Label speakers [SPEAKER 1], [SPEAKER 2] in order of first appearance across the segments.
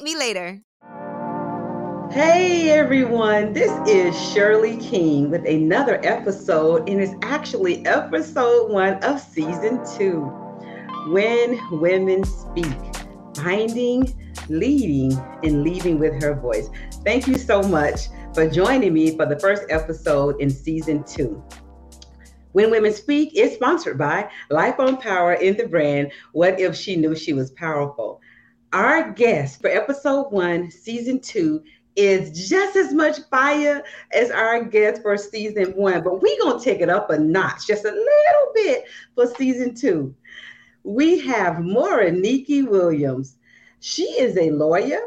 [SPEAKER 1] me later.
[SPEAKER 2] Hey everyone, this is Shirley King with another episode, and it's actually episode one of season two When Women Speak Finding, Leading, and Leaving with Her Voice. Thank you so much for joining me for the first episode in season two. When Women Speak is sponsored by Life on Power in the brand What If She Knew She Was Powerful? Our guest for episode one, season two, is just as much fire as our guest for season one, but we're going to take it up a notch just a little bit for season two. We have Morenike Williams. She is a lawyer,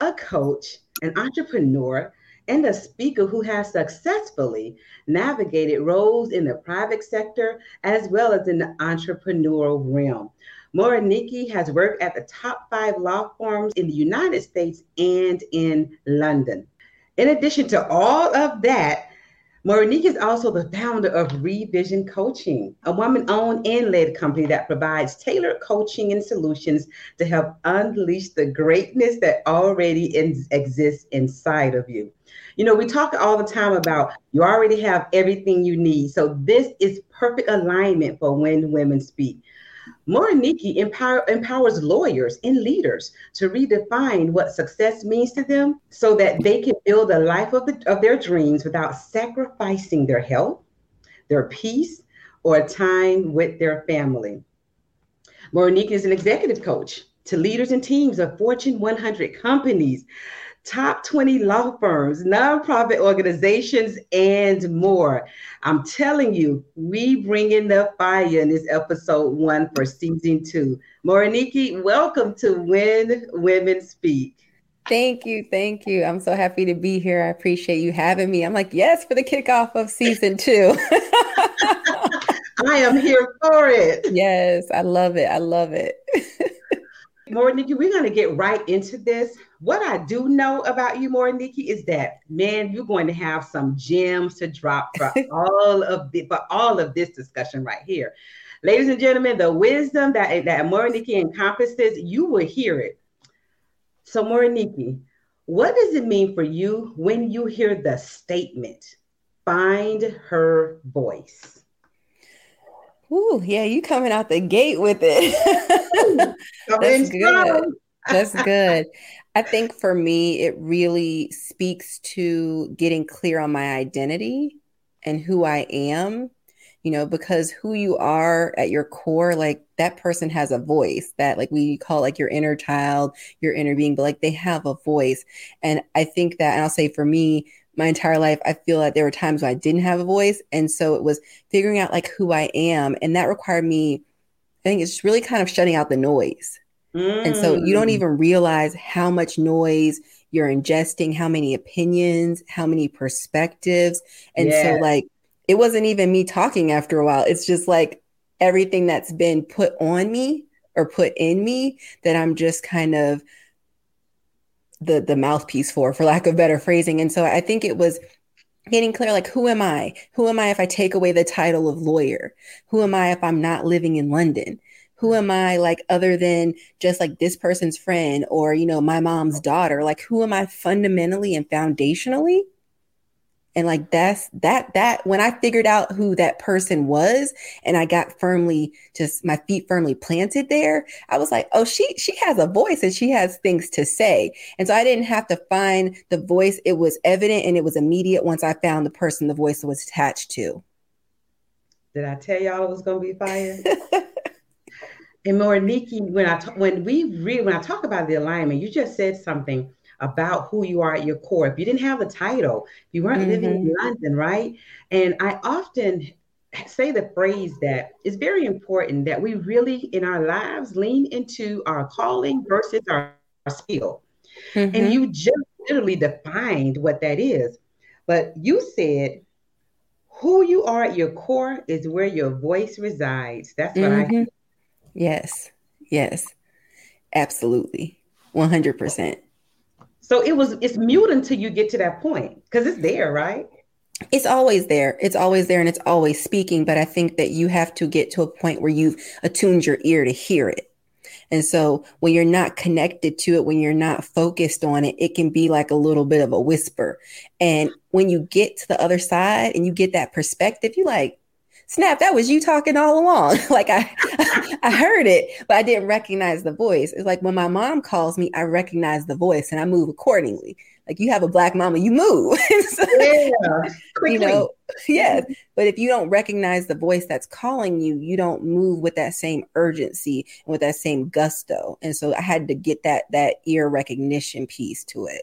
[SPEAKER 2] a coach, an entrepreneur, and a speaker who has successfully navigated roles in the private sector as well as in the entrepreneurial realm. Morenike has worked at the top five law firms in the United States and in London. In addition to all of that, Morenike is also the founder of Revision Coaching, a woman owned and led company that provides tailored coaching and solutions to help unleash the greatness that already in, exists inside of you. You know, we talk all the time about you already have everything you need. So, this is perfect alignment for when women speak. Morenike empower, empowers lawyers and leaders to redefine what success means to them so that they can build a life of, the, of their dreams without sacrificing their health, their peace, or time with their family. Morenike is an executive coach to leaders and teams of Fortune 100 companies top 20 law firms, nonprofit organizations, and more. I'm telling you, we bring in the fire in this episode one for season two. Morenike, welcome to When Women Speak.
[SPEAKER 3] Thank you. Thank you. I'm so happy to be here. I appreciate you having me. I'm like, yes, for the kickoff of season two.
[SPEAKER 2] I am here for it.
[SPEAKER 3] Yes, I love it. I love it.
[SPEAKER 2] Morenike, we're going to get right into this. What I do know about you, Morenike, is that man, you're going to have some gems to drop for all of the for all of this discussion right here. Ladies and gentlemen, the wisdom that, that Morenike encompasses, you will hear it. So, Morenike, what does it mean for you when you hear the statement, find her voice?
[SPEAKER 3] Ooh, yeah, you coming out the gate with it. That's good. That's good. I think for me, it really speaks to getting clear on my identity and who I am, you know, because who you are at your core, like that person has a voice that, like, we call like your inner child, your inner being, but like they have a voice. And I think that, and I'll say for me, my entire life, I feel like there were times when I didn't have a voice. And so it was figuring out like who I am. And that required me, I think it's really kind of shutting out the noise. Mm. And so you don't mm. even realize how much noise you're ingesting, how many opinions, how many perspectives. And yeah. so, like, it wasn't even me talking after a while. It's just like everything that's been put on me or put in me that I'm just kind of the the mouthpiece for for lack of better phrasing and so i think it was getting clear like who am i who am i if i take away the title of lawyer who am i if i'm not living in london who am i like other than just like this person's friend or you know my mom's daughter? Like who am i fundamentally and foundationally? And like that's that that when i figured out who that person was and i got firmly just my feet firmly planted there i was like oh she she has a voice and she has things to say. And so i didn't have to find the voice. It was evident and it was immediate once i found the person the voice was attached to.
[SPEAKER 2] Did i tell y'all it was going to be fire and Morenike, when I t- when we read when I talk about the alignment, you just said something about who you are at your core. If you didn't have the title, if you weren't mm-hmm. living in mm-hmm. London, right? And I often say the phrase that it's very important that we really in our lives lean into our calling versus our, our skill. Mm-hmm. And you just literally defined what that is. But you said who you are at your core is where your voice resides. That's what mm-hmm. I
[SPEAKER 3] Yes. Yes. Absolutely. 100%.
[SPEAKER 2] So it was it's mute until you get to that point because it's there, right?
[SPEAKER 3] It's always there. It's always there and it's always speaking, but I think that you have to get to a point where you've attuned your ear to hear it. And so when you're not connected to it, when you're not focused on it, it can be like a little bit of a whisper. And when you get to the other side and you get that perspective, you're like, snap, that was you talking all along. like I I heard it, but I didn't recognize the voice. It's like when my mom calls me, I recognize the voice and I move accordingly. Like you have a black mama, you move. so, yeah, you know, yeah. But if you don't recognize the voice that's calling you, you don't move with that same urgency and with that same gusto. And so I had to get that that ear recognition piece to it.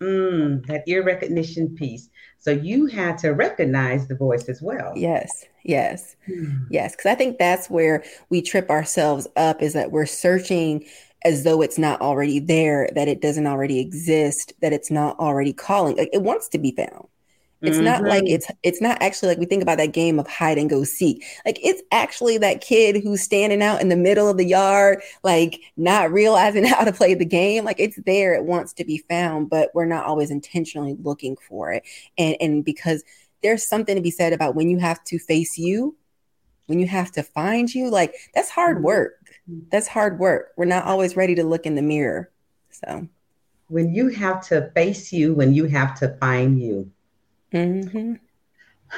[SPEAKER 2] Mm, that ear recognition piece. So you had to recognize the voice as well.
[SPEAKER 3] Yes, yes, mm. yes. Because I think that's where we trip ourselves up is that we're searching as though it's not already there, that it doesn't already exist, that it's not already calling. Like it wants to be found. It's mm-hmm. not like mm-hmm. it's it's not actually like we think about that game of hide and go seek. Like it's actually that kid who's standing out in the middle of the yard, like not realizing how to play the game. Like it's there, it wants to be found, but we're not always intentionally looking for it. And and because there's something to be said about when you have to face you, when you have to find you, like that's hard mm-hmm. work that's hard work. We're not always ready to look in the mirror. So
[SPEAKER 2] when you have to face you, when you have to find you. Mm-hmm.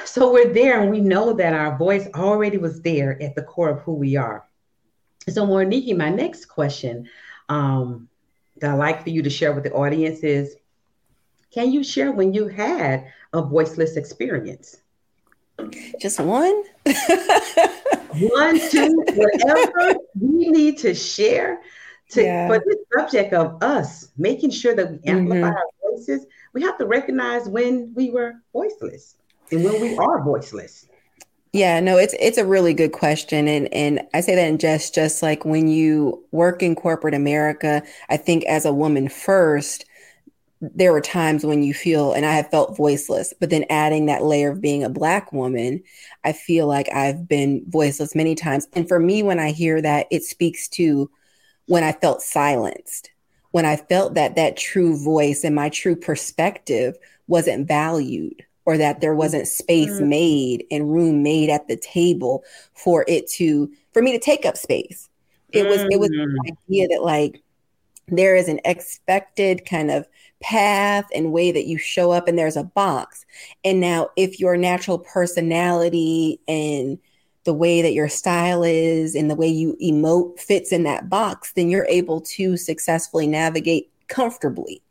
[SPEAKER 2] So we're there and we know that our voice already was there at the core of who we are. So Morenike, my next question um, that I'd like for you to share with the audience is, can you share when you had a voiceless experience?
[SPEAKER 3] Just one?
[SPEAKER 2] one, two, whatever we need to share to yeah. for the subject of us making sure that we amplify mm-hmm. our voices. We have to recognize when we were voiceless and when we are voiceless.
[SPEAKER 3] Yeah, no, it's it's a really good question, and and I say that in jest, just like when you work in corporate America, I think as a woman first, there are times when you feel, and I have felt voiceless, but then adding that layer of being a Black woman, I feel like I've been voiceless many times. And for me, when I hear that, it speaks to when I felt silenced, when I felt that that true voice and my true perspective wasn't valued or that there wasn't space mm-hmm. made and room made at the table for it to for me to take up space it was it was the mm. idea that like there is an expected kind of path and way that you show up and there's a box and now if your natural personality and the way that your style is and the way you emote fits in that box then you're able to successfully navigate comfortably.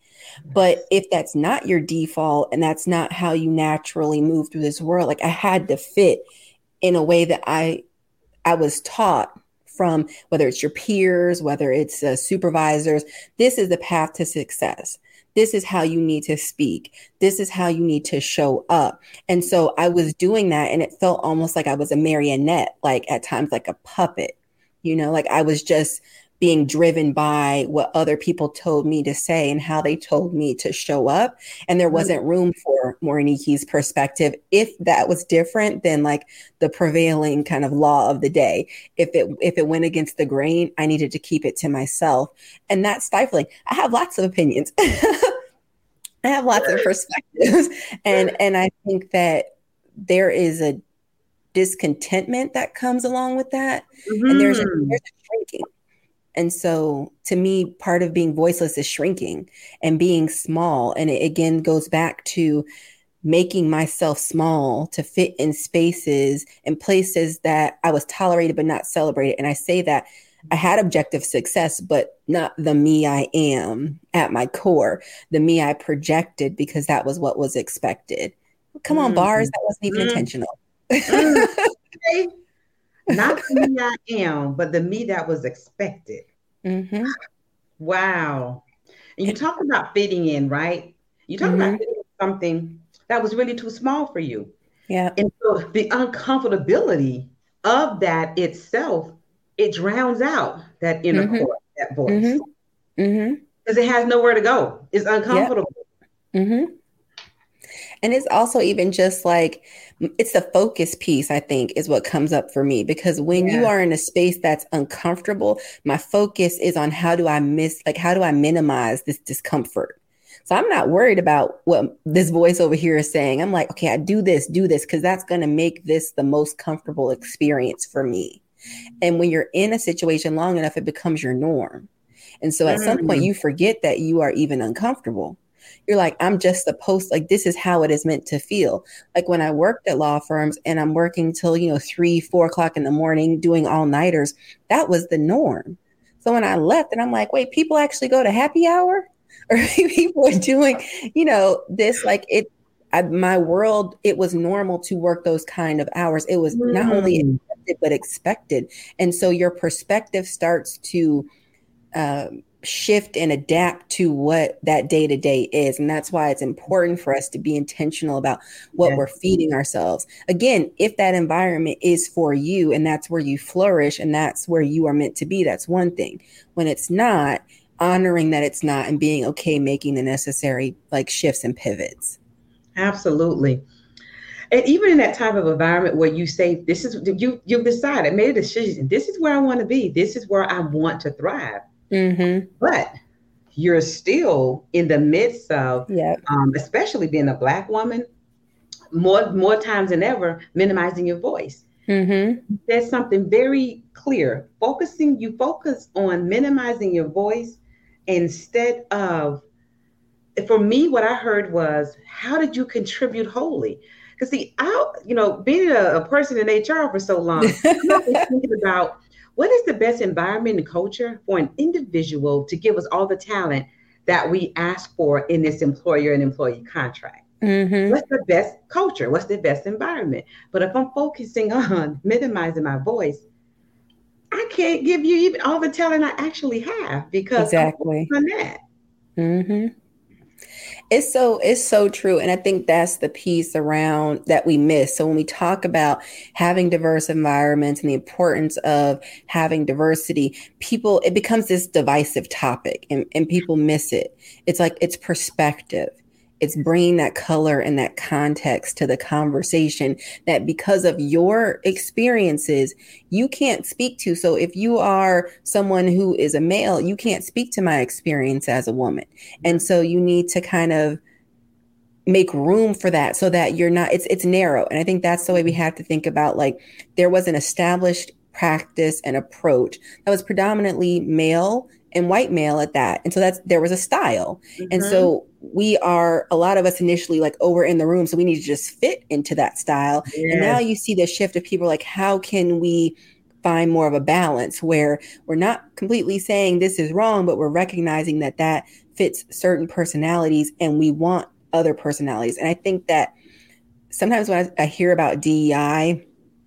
[SPEAKER 3] But if that's not your default and that's not how you naturally move through this world like i had to fit in a way that i i was taught from whether it's your peers whether it's uh, supervisors this is the path to success this is how you need to speak. This is how you need to show up. And so I was doing that and it felt almost like I was a marionette, like at times like a puppet, you know, like I was just being driven by what other people told me to say and how they told me to show up. And there wasn't room for Morenike's perspective. If that was different than like the prevailing kind of law of the day, if it if it went against the grain, I needed to keep it to myself. And that's stifling. I have lots of opinions. I have lots of perspectives. And and I think that there is a discontentment that comes along with that. Mm-hmm. And there's a, mm-hmm. there's a shrinking and so to me, part of being voiceless is shrinking and being small. And it again goes back to making myself small to fit in spaces and places that I was tolerated but not celebrated. And I say that I had objective success, but not the me I am at my core, the me I projected because that was what was expected. Come on, mm-hmm. bars, that wasn't even mm-hmm. intentional.
[SPEAKER 2] mm-hmm. Not the me I am, but the me that was expected. Mm-hmm. Wow. And you talk about fitting in, right? You talk mm-hmm. about something that was really too small for you.
[SPEAKER 3] Yeah.
[SPEAKER 2] And so the uncomfortability of that itself, it drowns out that inner mm-hmm. core, that voice.
[SPEAKER 3] Mm-hmm. mm-hmm.
[SPEAKER 2] because it has nowhere to go. It's uncomfortable.
[SPEAKER 3] Yep. And it's also even just like it's the focus piece, I think, is what comes up for me because when yeah. you are in a space that's uncomfortable, my focus is on how do I miss, like, how do I minimize this discomfort? So I'm not worried about what this voice over here is saying. I'm like, okay, I do this, do this, because that's going to make this the most comfortable experience for me. And when you're in a situation long enough, it becomes your norm. And so at mm-hmm. some point, mm. you forget that you are even uncomfortable you're like, I'm just supposed like this is how it is meant to feel. Like when I worked at law firms and I'm working till, you know, three, four o'clock in the morning doing all nighters, that was the norm. So when I left and I'm like, wait, people actually go to happy hour? Or people are doing, you know, this like it I, my world, it was normal to work those kind of hours. It was not only accepted, but expected. And so your perspective starts to um, shift and adapt to what that day to day is. And that's why it's important for us to be intentional about what we're feeding ourselves. Again, if that environment is for you and that's where you flourish and that's where you are meant to be, that's one thing. When it's not, honoring that it's not and being okay making the necessary like shifts and pivots.
[SPEAKER 2] Absolutely. And even in that type of environment where you say, this is you you've decided, made a decision, this is where I want to be, this is where I want to thrive Mm-hmm. But you're still in the midst of, yep. um, especially being a black woman, more more times than ever, minimizing your voice. Mm-hmm. There's something very clear. Focusing, you focus on minimizing your voice instead of. For me, what I heard was, how did you contribute wholly? Because see, I, you know, being a, a, person in HR for so long, I'm thinking about what is the best environment and culture for an individual to give us all the talent that we ask for in this employer and employee contract? Mm-hmm. What's the best culture? What's the best environment? But if I'm focusing on minimizing my voice, I can't give you even all the talent I actually have because exactly on that.
[SPEAKER 3] Mm-hmm. It's so it's so true and I think that's the piece around that we miss. So when we talk about having diverse environments and the importance of having diversity, people it becomes this divisive topic and, and people miss it. It's like it's perspective it's bringing that color and that context to the conversation that because of your experiences you can't speak to. So if you are someone who is a male you can't speak to my experience as a woman. And so you need to kind of make room for that so that you're not it's it's narrow. And i think that's the way we mm-hmm. have to think about like there was an established practice and approach that was predominantly male and white male at that. And so that's there was a style. Mm-hmm. And so we are a lot of us initially like oh we're in the room so we need to just fit into that style. Yes. And now you see the shift of people like how can we find more of a balance where we're not completely saying this is wrong but we're recognizing that that fits certain personalities and we want other personalities. And I think that sometimes when I, I hear about DEI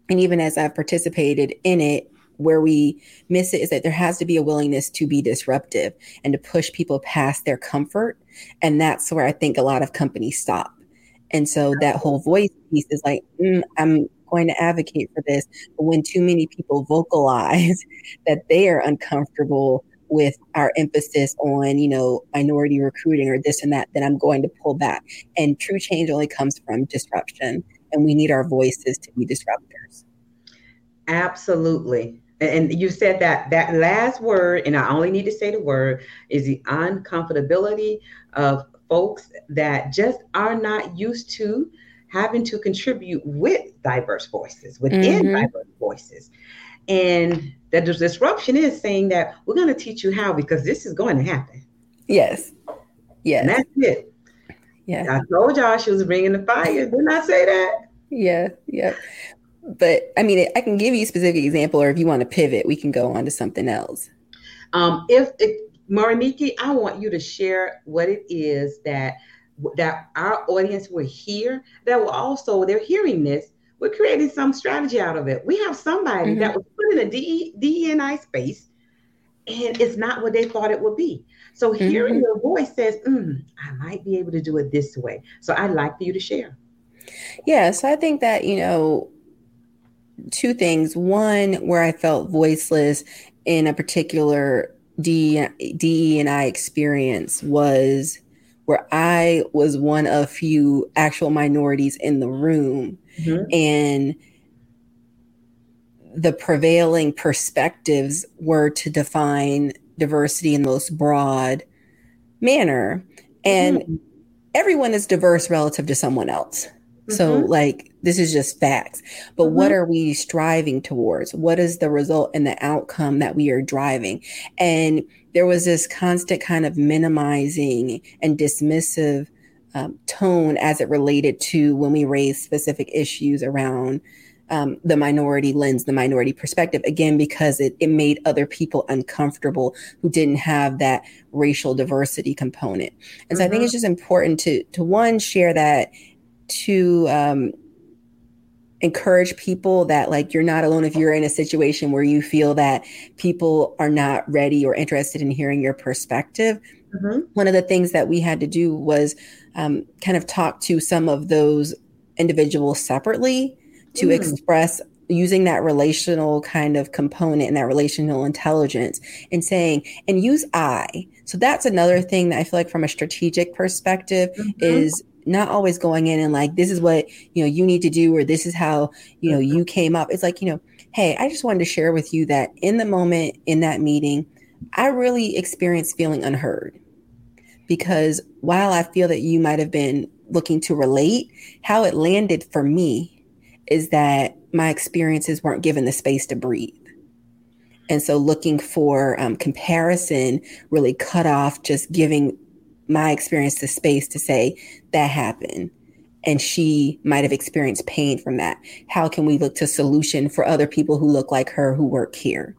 [SPEAKER 3] and even as I've participated in it where we miss it is that there has to be a willingness to be disruptive and to push people past their comfort. And that's where I think a lot of companies stop. And so that whole voice piece is like, mm, I'm going to advocate for this. But when too many people vocalize that they are uncomfortable with our emphasis on, you know, minority recruiting or this and that, then I'm going to pull back. And true change only comes from disruption. And we need our voices to be disruptors.
[SPEAKER 2] Absolutely and you said that that last word and i only need to say the word is the uncomfortability of folks that just are not used to having to contribute with diverse voices within mm-hmm. diverse voices. And the disruption is saying that we're going to teach you how because this is going to happen.
[SPEAKER 3] Yes. Yes.
[SPEAKER 2] And that's it. Yeah i told y'all she was bringing the fire. Didn't i say that?
[SPEAKER 3] Yeah yeah but I mean, I can give you a specific example, or if you want to pivot, we can go on to something else.
[SPEAKER 2] Um, if, if Morenike, I want you to share what it is that that our audience will hear. That will also they're hearing this. We're creating some strategy out of it. We have somebody mm-hmm. that was put in a DE, DEI space, and it's not what they thought it would be. So hearing mm-hmm. your voice says, mm, "I might be able to do it this way." So I'd like for you to share.
[SPEAKER 3] Yeah, so I think that you know two things. One, where I felt voiceless in a particular D D and I experience was where I was one of few actual minorities in the room mm-hmm. and the prevailing perspectives were to define diversity in the most broad manner and mm-hmm. everyone is diverse relative to someone else so, mm-hmm. like, this is just facts. But mm-hmm. what are we striving towards? What is the result and the outcome that we are driving? And there was this constant kind of minimizing and dismissive um, tone as it related to when we raised specific issues around um, the minority lens, the minority perspective, again, because it, it made other people uncomfortable who didn't have that racial diversity component. And so mm-hmm. I think mm-hmm. it's just important to, to one, share that to um, encourage people that like you're not alone if you're in a situation where you feel that people are not ready or interested in hearing your perspective mm-hmm. one of the things that we had to do was um, kind of talk to some of those individuals separately to mm. express using that relational kind of component and that relational intelligence and saying and use i so that's another thing that i feel like from a strategic perspective mm-hmm. is not always going in and like this is what you know you need to do or this is how you know you came up. It's like you know hey i just wanted to share with you that in the moment in that meeting i really experienced feeling unheard. Because while i feel that you might have been looking to relate how it landed for me is that my experiences weren't given the space to breathe. And so looking for um, comparison really cut off just giving my experience the space to say that happened and she might have experienced pain from that how can we look to solution for other people who look like her who work here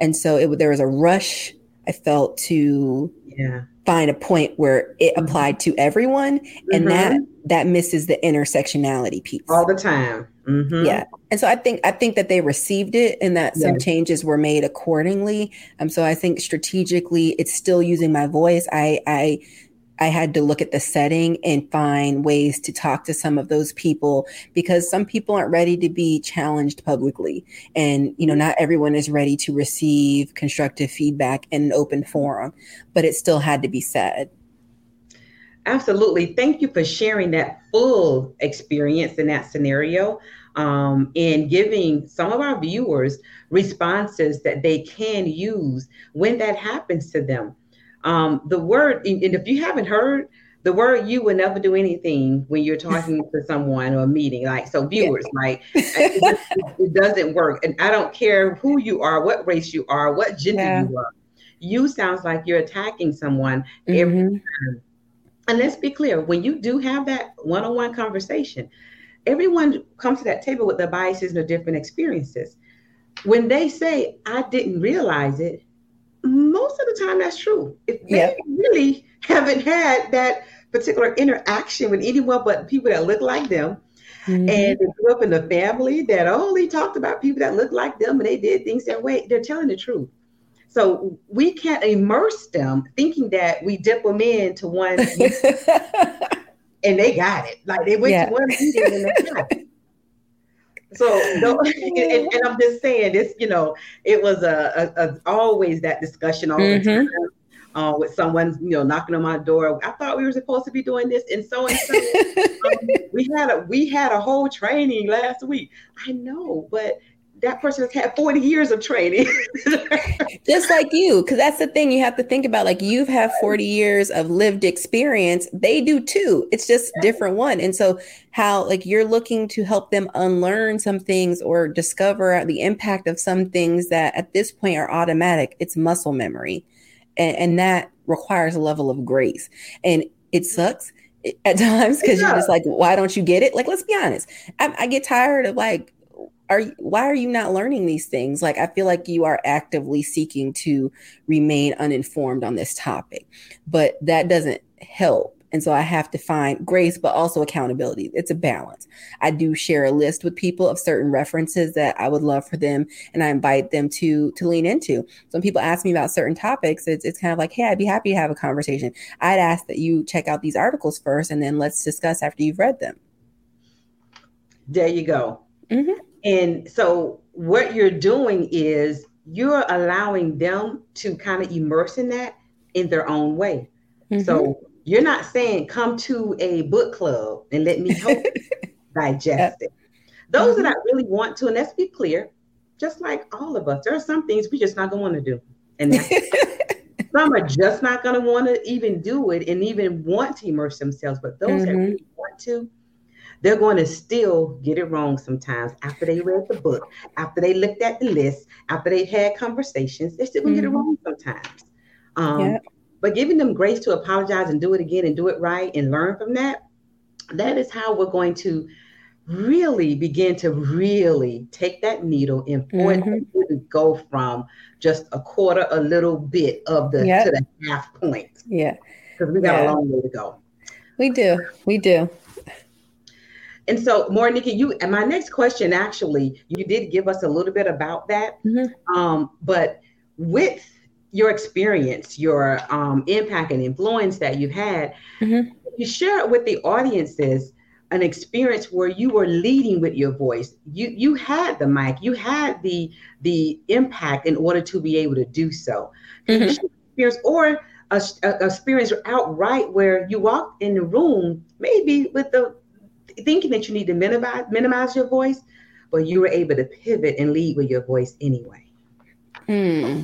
[SPEAKER 3] and so it, there was a rush i felt to yeah. find a point where it mm-hmm. applied to everyone and mm-hmm. that that misses the intersectionality piece
[SPEAKER 2] all the time
[SPEAKER 3] mm-hmm. yeah and so i think i think that they received it and that some yes. changes were made accordingly um so i think strategically it's still using my voice i i I had to look at the setting and find ways to talk to some of those people because some people aren't ready to be challenged publicly. And, you know, not everyone is ready to receive constructive feedback in an open forum, but it still had to be said.
[SPEAKER 2] Absolutely. Thank you for sharing that full experience in that scenario um, and giving some of our viewers responses that they can use when that happens to them um, the word, and if you haven't heard, the word you will never do anything when you're talking to someone or a meeting. Like, so viewers, yeah. like, it, it, doesn't work. And I don't care who you are, what race you are, what gender yeah. you are. You sounds like you're attacking someone mm-hmm. every time. And let's be clear when you do have that one on one conversation, everyone comes to that table with their biases and their different experiences. When they say, I didn't realize it, most of the time that's true. If they really haven't had that particular interaction with anyone but people that look like them, mm-hmm. and grew up in a family that only talked about people that look like them and they did things that way, they're telling the truth. So we can't immerse them thinking that we dip them into one and they got it. Like they went yeah. to one meeting and they got it. So don't, and, and, I'm just saying this, you know, it was a, a, a always that discussion all mm-hmm. the time. Uh, with someone, you know, knocking on my door. I thought we were supposed to be doing this, and so and so. um, we had a we had a whole training last week. I know, but that person has had 40 years of training.
[SPEAKER 3] Just like you, because that's the thing you have to think about. Like you've had 40 years of lived experience. They do too. It's just different one. And so how like you're looking to help them unlearn some things or discover the impact of some things that at this point are automatic. It's muscle memory. And, and that requires a level of grace. And it sucks at times because you're just like, why don't you get it? Like, let's be honest. I, I get tired of like are why are you not learning these things? Like i feel like you are actively seeking to remain uninformed on this topic but that doesn't help. And so i have to find grace but also accountability. It's a balance. I do share a list with people of certain references that i would love for them and i invite them to to lean into. So when people ask me about certain topics. It's, it's kind of like hey i'd be happy to have a conversation. I'd ask that you check out these articles first and then let's discuss after you've read them.
[SPEAKER 2] There you go. Mm-hmm. And so what you're doing is you're allowing them to kind of immerse in that in their own way. Mm-hmm. So you're not saying come to a book club and let me help digest it. Those mm-hmm. that I really want to, and let's be clear, just like all of us, there are some things we just not gonna want to do. And some are just not gonna want to even do it and even want to immerse themselves. But those mm-hmm. that really want to, they're going to still get it wrong sometimes after they read the book, after they looked at the list, after they had conversations, they're still going to mm-hmm. get it mm-hmm. wrong sometimes. Um, yeah. But giving them grace to apologize and do it again and do it right and learn from that, that is how we're going to really begin to really take that needle and point mm-hmm. go from just a quarter, a little bit of the yep. to the half point.
[SPEAKER 3] Yeah.
[SPEAKER 2] Because we got yeah. a long way to go.
[SPEAKER 3] We do. We do.
[SPEAKER 2] And so, Morenike, you and my next question actually, you did give us a little bit about that. Mm-hmm. Um, but with your experience, your um, impact and influence that you've had, mm-hmm. you share with the audiences an experience where you were leading with your voice. You you had the mic, you had the the impact in order to be able to do so. Mm-hmm. Experience or a, a, experience outright where you walked in the room, maybe with the thinking that you need to minimize minimize your voice, but you were able to pivot and lead with your voice anyway. Hmm.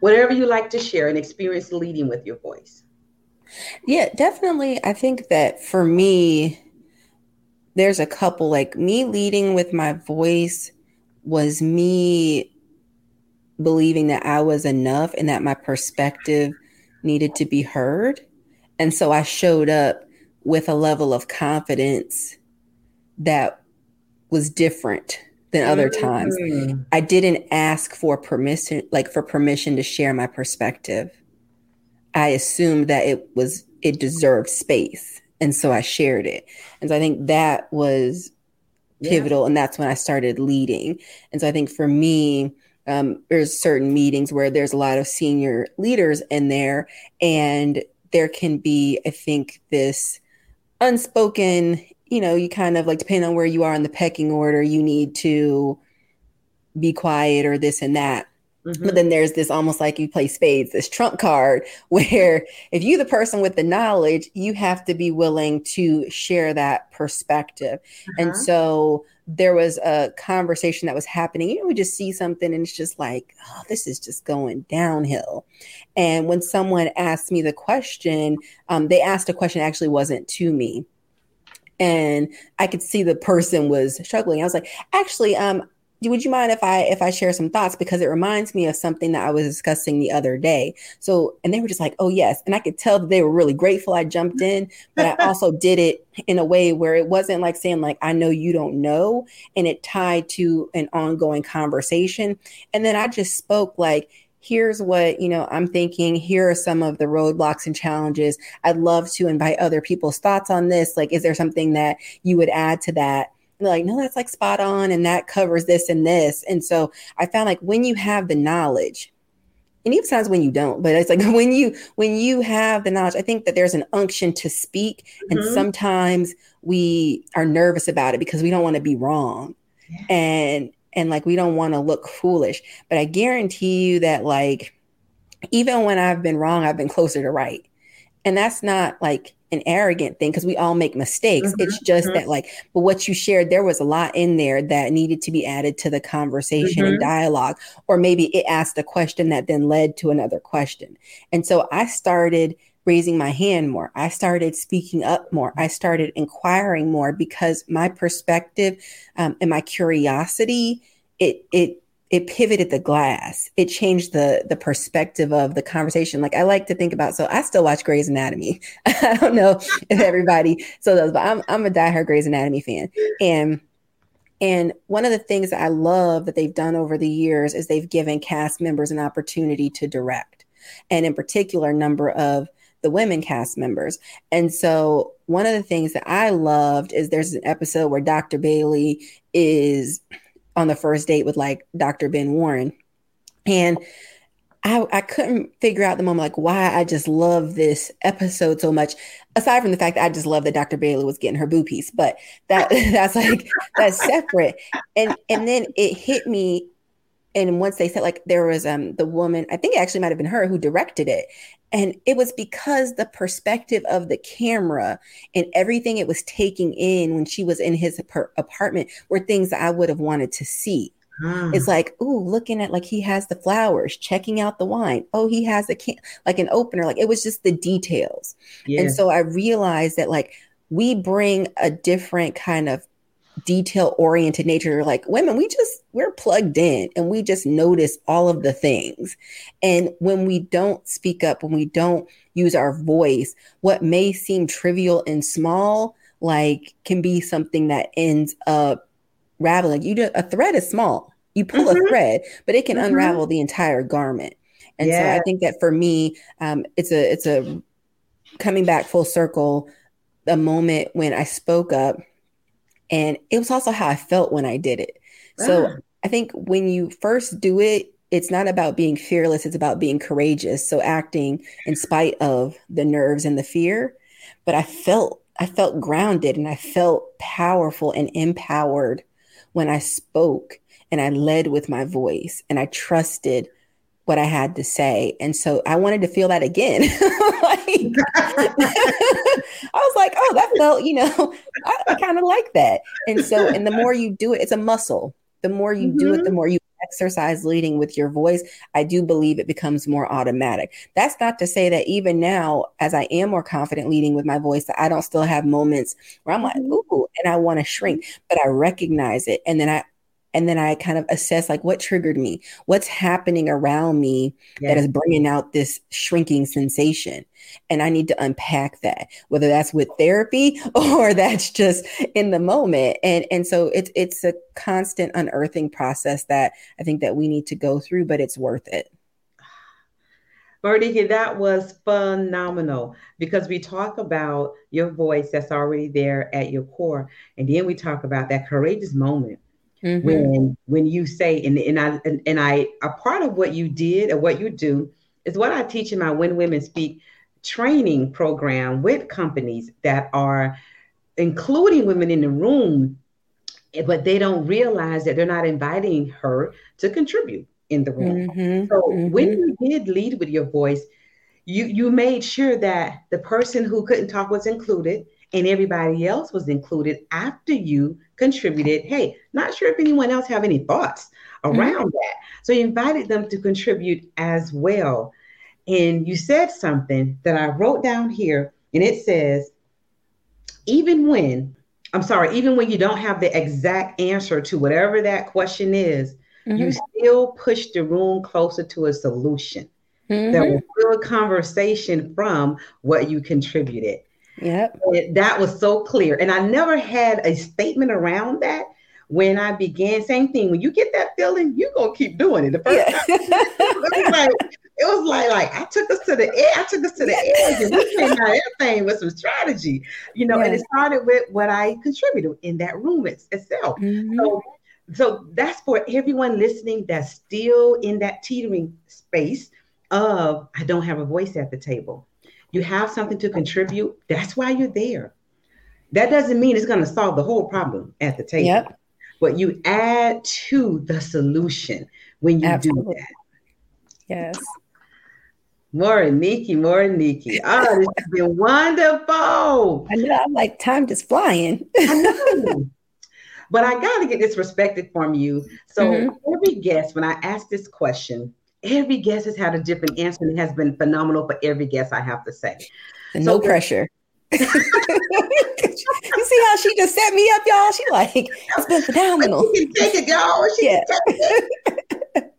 [SPEAKER 2] Whatever you like to share, an experience leading with your voice.
[SPEAKER 3] Yeah, definitely. I think that for me, there's a couple like me leading with my voice was me believing that I was enough and that my perspective needed to be heard. And so I showed up with a level of confidence that was different than other times. Mm-hmm. I didn't ask for permission like for permission to share my perspective. I assumed that it was it deserved space. And so I shared it. And so I think that was pivotal. Yeah. And that's when I started leading. And so I think for me, um, there's certain meetings where there's a lot of senior leaders in there, and there can be, I think, this unspoken, you know, you kind of like, depending on where you are in the pecking order, you need to be quiet or this and that. Mm-hmm. But then there's this almost like you play spades, this trump card where if you the person with the knowledge, you have to be willing to share that perspective. Uh-huh. And so there was a conversation that was happening. You know, we just see something and it's just like, oh, this is just going downhill. And when someone asked me the question, um, they asked a question actually wasn't to me. And I could see the person was struggling. I was like, actually, um, would you mind if I if I share some thoughts because it reminds me of something that I was discussing the other day. So and they were just like, "Oh yes." And I could tell that they were really grateful I jumped in, but I also did it in a way where it wasn't like saying like I know you don't know and it tied to an ongoing conversation. And then I just spoke like here's what you know i'm thinking here are some of the roadblocks and challenges i'd love to invite other people's thoughts on this like is there something that you would add to that they're like, no, that's like spot on, and that covers this and this. And so I found like when you have the knowledge, and even times when you don't, but it's like when you when you have the knowledge, I think that there's an unction to speak, mm-hmm. and sometimes we are nervous about it because we don't want to be wrong, yeah. and and like we don't want to look foolish. But I guarantee you that like even when I've been wrong, I've been closer to right, and that's not like an arrogant thing because we all make mistakes. Mm-hmm, it's just mm-hmm. that, like, but what you shared, there was a lot in there that needed to be added to the conversation mm-hmm. and dialogue, or maybe it asked a question that then led to another question. And so I started raising my hand more. I started speaking up more. I started inquiring more because my perspective um, and my curiosity, it, it, it pivoted the glass. It changed the the perspective of the conversation. Like I like to think about. So I still watch Grey's Anatomy. I don't know if everybody so does, but I'm I'm a diehard Grey's Anatomy fan. And and one of the things that I love that they've done over the years is they've given cast members an opportunity to direct, and in particular, number of the women cast members. And so one of the things that I loved is there's an episode where Dr. Bailey is on the first date with like Dr. Ben Warren. And I, I couldn't figure out the moment like why I just love this episode so much. Aside from the fact that I just love that Dr. Bailey was getting her boo piece, but that that's like that's separate. And and then it hit me and once they said like there was um the woman i think it actually might have been her who directed it and it was because the perspective of the camera and everything it was taking in when she was in his apartment were things that i would have wanted to see. It's mm. like, ooh, looking at like he has the flowers, checking out the wine. Oh, he has a can like an opener. Like it was just the details. Yeah. And so I realized that like we bring a different kind of detail oriented nature like women we just we're plugged in and we just notice all of the things. And when we don't speak up when we don't use our voice what may seem trivial and small like can be something that ends up raveling. You do a thread is small. You pull mm-hmm. a thread but it can mm-hmm. unravel the entire garment. And so i think that for me um, it's a it's a coming back full circle a moment when i spoke up and it was also how I felt when I did it. So ah. I think when you first do it, it's not about being fearless, it's about being courageous. So acting in spite of the nerves and the fear. But I felt I felt grounded and I felt powerful and empowered when I spoke and I led with my voice and I trusted what I had to say. And so I wanted to feel that again. like, I was like, oh, that felt, you know, I, I kind of like that. And so, and the more you do it, it's a muscle. The more you mm-hmm. do it, the mm-hmm. more you exercise leading with your voice. I do believe it becomes more automatic. That's not to say that even now, as I am more confident leading with my voice, that I don't still have moments where I'm like, mm-hmm. ooh, and I want to shrink, but I recognize it. And then I and then I kind of assess like what triggered me, what's happening around me yeah. that is bringing out this shrinking sensation. And I need to unpack that, whether that's with therapy or that's just in the moment. And and so it's it's a constant unearthing process that I think that we need to go through, but it's worth it.
[SPEAKER 2] Bernie, that was phenomenal because we talk about your voice that's already there at your core. And then we talk about that courageous moment mm-hmm. when when you say and, and I and, and I a part of what you did or what you do is what I teach in my When Women Speak training program with companies that are including women in the room, but they don't realize that they're not inviting her to contribute in the room. Mm-hmm, so mm-hmm. when you did lead with your voice, you you made sure that the person who couldn't talk was included and everybody else was included after you contributed. Hey, not sure if anyone else have any thoughts around mm-hmm. that. So you invited them to contribute as well. And you said something that I wrote down here, and it says, even when, I'm sorry, even when you don't have the exact answer to whatever that question is, mm-hmm. you still push the room closer to a solution mm-hmm. that will build a conversation from what you contributed.
[SPEAKER 3] Yep.
[SPEAKER 2] that was so clear. And I never had a statement around that when I began. Same thing. When you get that feeling, you're gonna keep doing it. The first yeah. time it was like it was like like I took us to the edge, I took us to the edge and we came out everything with some strategy, you know, yeah. and it started with what I contributed in that room it's, itself. Mm-hmm. So so that's for everyone listening that's still in that teetering space of I don't have a voice at the table you have something to contribute, that's why you're there. That doesn't mean it's going to solve the whole problem at the table. Yep. But you add to the solution when you Absolutely. do that.
[SPEAKER 3] Yes.
[SPEAKER 2] Morenike, more Nikki. Oh, this has been wonderful.
[SPEAKER 3] I know. I'm like, time just flying. I know.
[SPEAKER 2] But I got to get this respected from you. So mm-hmm. every guest, when I ask this question, every guest has had a different answer and it has been phenomenal for every guest, I have to say.
[SPEAKER 3] And so, no pressure. you see how she just set me up, y'all? She like, it's been phenomenal.
[SPEAKER 2] She can take it, y'all. She yeah. It.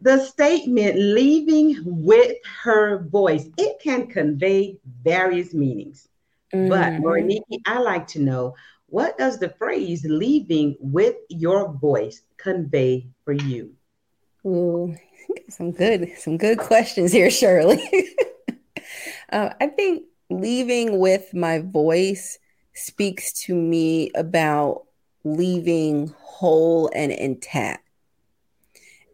[SPEAKER 2] the statement leaving with her voice, it can convey various meanings. Mm-hmm. But Morenike, I like to know what does the phrase leaving with your voice convey for you?
[SPEAKER 3] Ooh, some good, some good questions here, Shirley. uh, I think leaving with my voice speaks to me about leaving whole and intact.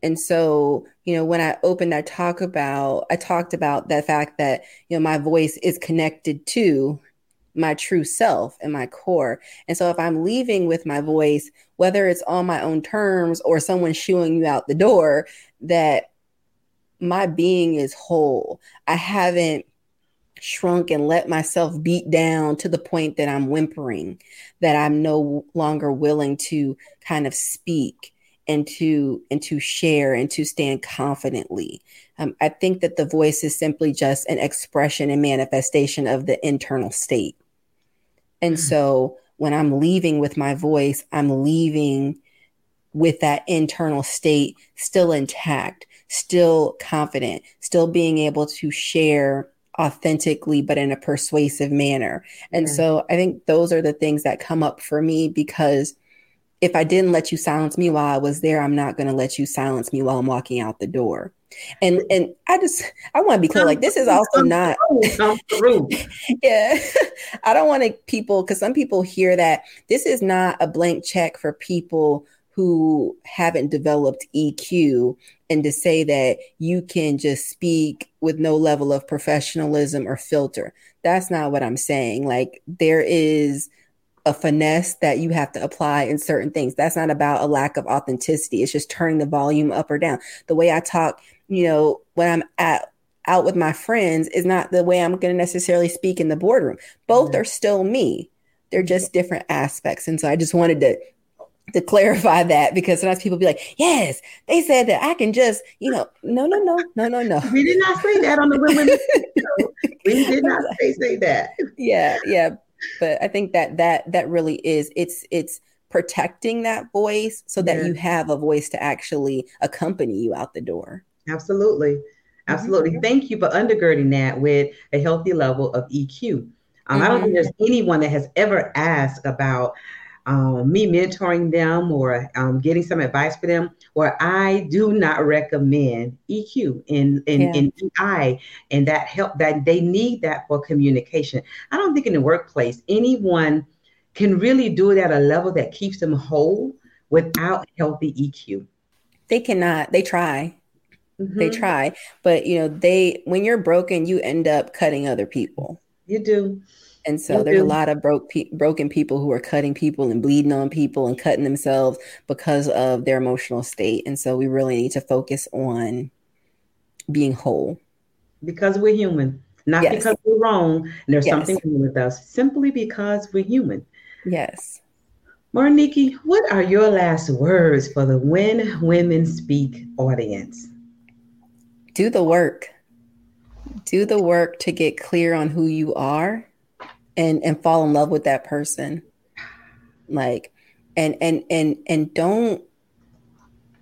[SPEAKER 3] And so, you know, when I opened, I talk about, I talked about the fact that, you know, my voice is connected to my true self and my core. And so if I'm leaving with my voice, whether it's on my own terms or someone shooing you out the door, that my being is whole. I haven't shrunk and let myself beat down to the point that I'm whimpering, that I'm no longer willing to kind of speak and to and to share and to stand confidently. Um, I think that the voice is simply just an expression and manifestation of the internal state. And mm-hmm. so when I'm leaving with my voice, I'm leaving with that internal state still intact, still confident, still being able to share authentically, but in a persuasive manner. And mm-hmm. so I think those are the things that come up for me because if I didn't let you silence me while I was there, I'm not going to let you silence me while I'm walking out the door. And and I just I want to be clear like this is also not yeah I don't want to people because some people hear that this is not a blank check for people who haven't developed EQ and to say that you can just speak with no level of professionalism or filter. That's not what I'm saying. Like there is a finesse that you have to apply in certain things. That's not about a lack of authenticity. It's just turning the volume up or down. The way I talk, you know, when I'm at out with my friends is not the way I'm going to necessarily speak in the boardroom. Both mm-hmm. are still me. They're just different aspects. And so I just wanted to to clarify that because sometimes people be like, yes, they said that I can just, you know, no, no, no, no, no, no.
[SPEAKER 2] We did not say that on the women. we did not say, say that.
[SPEAKER 3] Yeah, yeah but I think that that that really is it's it's protecting that voice so that yeah. you have a voice to actually accompany you out the door.
[SPEAKER 2] Absolutely. Absolutely. Mm-hmm. Thank you for undergirding that with a healthy level of EQ. Um, mm-hmm. I don't think mm-hmm. there's anyone that has ever asked about um, me mentoring them or um, getting some advice for them, or I do not recommend EQ in in, yeah. in EI and that help that they need that for communication. I don't think in the workplace anyone can really do it at a level that keeps them whole without healthy EQ.
[SPEAKER 3] They cannot. They try. Mm-hmm. They try, but you know, they when you're broken, you end up cutting other people.
[SPEAKER 2] You do.
[SPEAKER 3] And so there's a lot of broke pe- broken people who are cutting people and bleeding on people and cutting themselves because of their emotional state. And so we really need to focus on being whole.
[SPEAKER 2] Because we're human, not yes. because we're wrong. And there's yes. something wrong with us, simply because we're human.
[SPEAKER 3] Yes.
[SPEAKER 2] Morenike, what are your last words for the When Women Speak audience?
[SPEAKER 3] Do the work. Do the work to get clear on who you are and and fall in love with that person like and and and and don't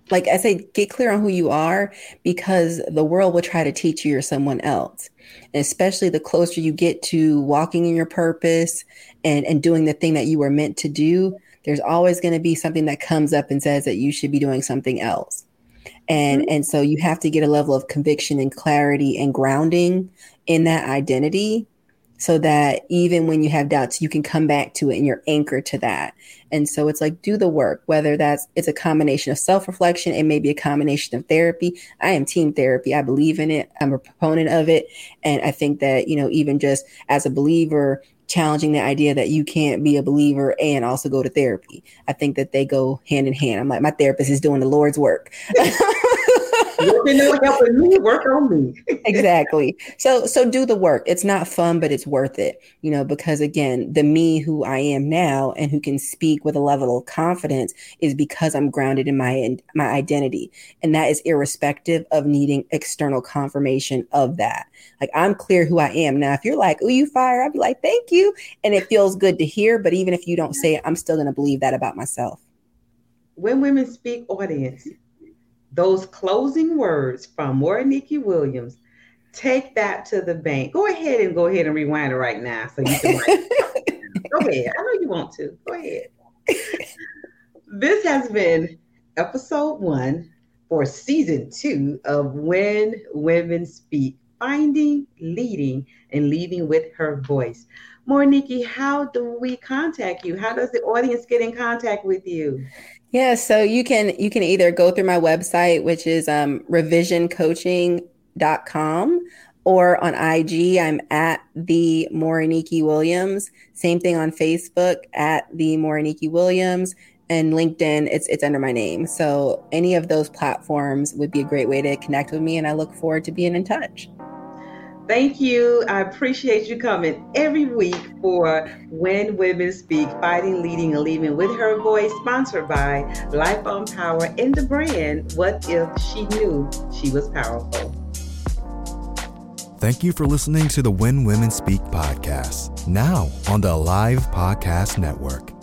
[SPEAKER 3] like I say, get clear on who you are because the world will try to teach you you're someone else. And especially the closer you get to walking in your purpose and, and doing the thing that you were meant to do, there's always going to be something that comes up and says that you should be doing something else. And mm-hmm. and so you have to get a level of conviction and clarity and grounding in that identity so that even when you have doubts you can come back to it and you're anchored to that. And so it's like do the work whether that's it's a combination of self-reflection and maybe a combination of therapy. I am team therapy. I believe in it. I'm a proponent of it. And i think that you know even just as a believer challenging the idea that you can't be a believer and also go to therapy. I think that they go hand in hand. I'm like my therapist is doing the lord's work
[SPEAKER 2] working on helping me, work on me.
[SPEAKER 3] exactly. So so do the work. It's not fun, but it's worth it. You know, because again, the me who I am now and who can speak with a level of confidence is because I'm grounded in my in my identity. And that is irrespective of needing external confirmation of that. Like I'm clear who I am. Now, if you're like, oh, you fire, I'd be like, thank you. And it feels good to hear. But even if you don't say it, I'm still gonna believe that about myself.
[SPEAKER 2] When women speak audience, those closing words from Nikki Williams, take that to the bank. Go ahead and go ahead and rewind it right now so you can go ahead. I know you want to. Go ahead. this has been episode one for season two of When Women Speak, finding, leading, and leading with her voice. Morenike, how do we contact you? How does the audience get in contact with you?
[SPEAKER 3] Yeah, so you can you can either go through my website, which is um, revisioncoaching.com, or on IG, I'm at the Morenike Williams. Same thing on Facebook at the Morenike Williams and LinkedIn. It's it's under my name. So any of those platforms would be a great way to connect with me, and I look forward to being in touch.
[SPEAKER 2] Thank you. I appreciate you coming every week for When Women Speak, Fighting, Leading, and Leaving with Her Voice, sponsored by Life on Power and the brand What If She Knew She Was Powerful.
[SPEAKER 4] Thank you for listening to the When Women Speak podcast, now on the Alive Podcast Network.